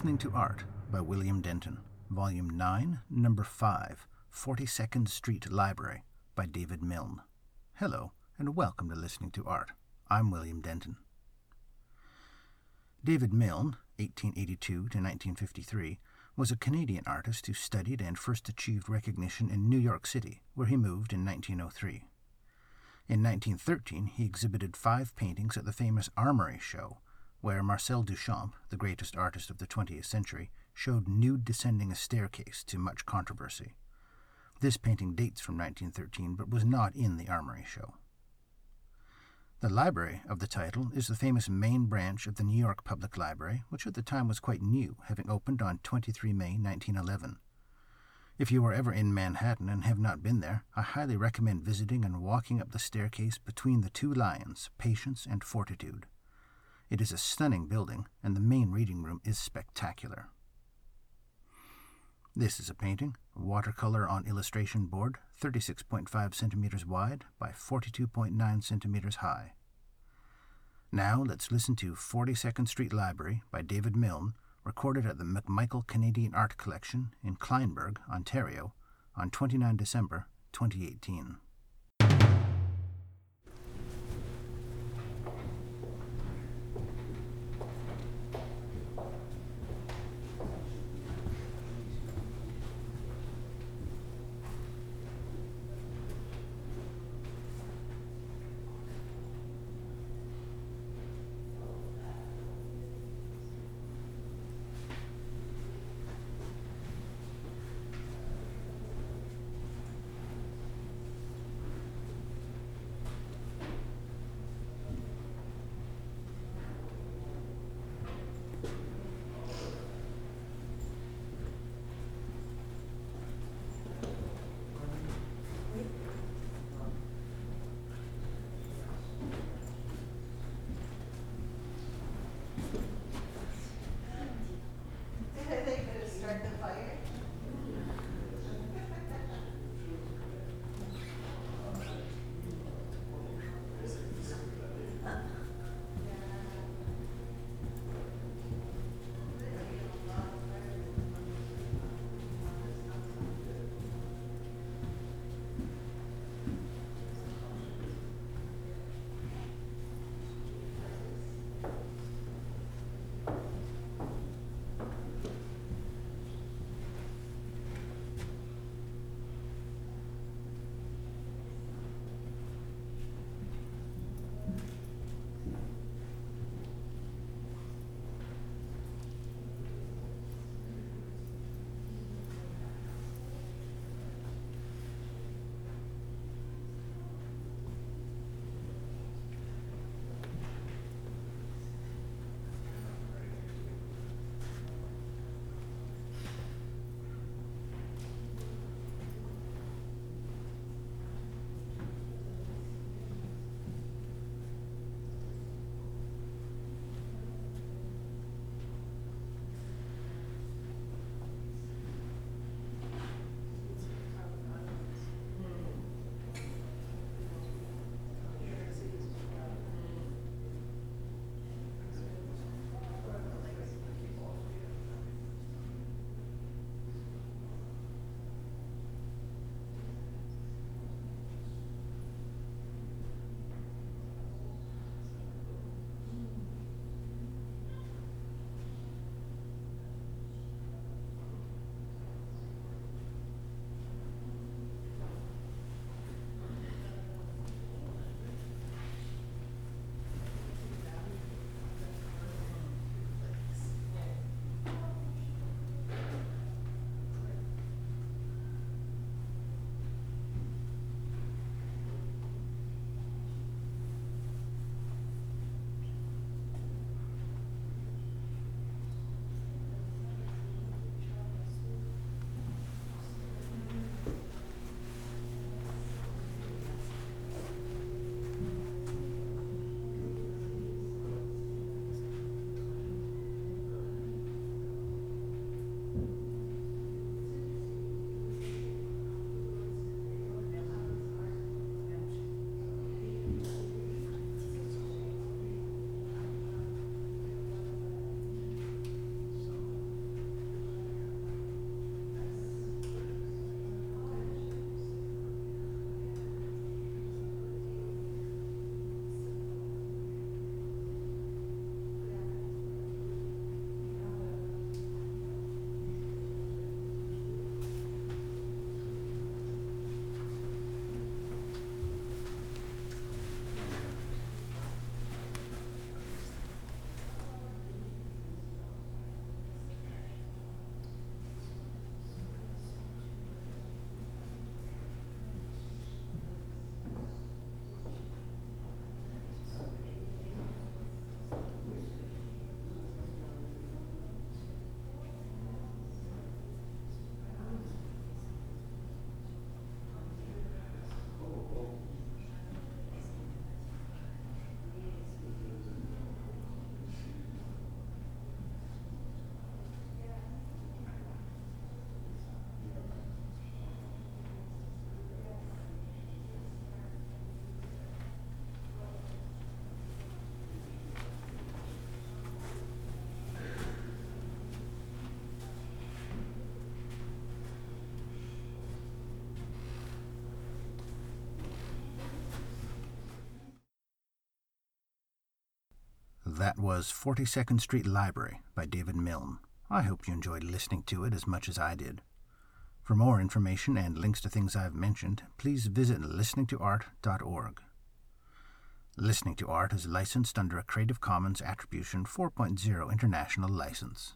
Listening to Art by William Denton, Volume 9, Number 5, 42nd Street Library by David Milne. Hello, and welcome to Listening to Art. I'm William Denton. David Milne, 1882 to 1953, was a Canadian artist who studied and first achieved recognition in New York City, where he moved in 1903. In 1913, he exhibited five paintings at the famous Armory Show, where Marcel Duchamp, the greatest artist of the 20th century, showed nude descending a staircase to much controversy. This painting dates from 1913 but was not in the Armory Show. The library of the title is the famous main branch of the New York Public Library, which at the time was quite new, having opened on 23 May 1911. If you are ever in Manhattan and have not been there, I highly recommend visiting and walking up the staircase between the two lions, Patience and Fortitude. It is a stunning building, and the main reading room is spectacular. This is a painting, watercolor on illustration board, 36.5 centimeters wide by 42.9 centimeters high. Now let's listen to 42nd Street Library by David Milne, recorded at the McMichael Canadian Art Collection in Kleinburg, Ontario, on 29 December 2018. That was 42nd Street Library by David Milne. I hope you enjoyed listening to it as much as I did. For more information and links to things I've mentioned, please visit listeningtoart.org. Listening to Art is licensed under a Creative Commons Attribution 4.0 international license.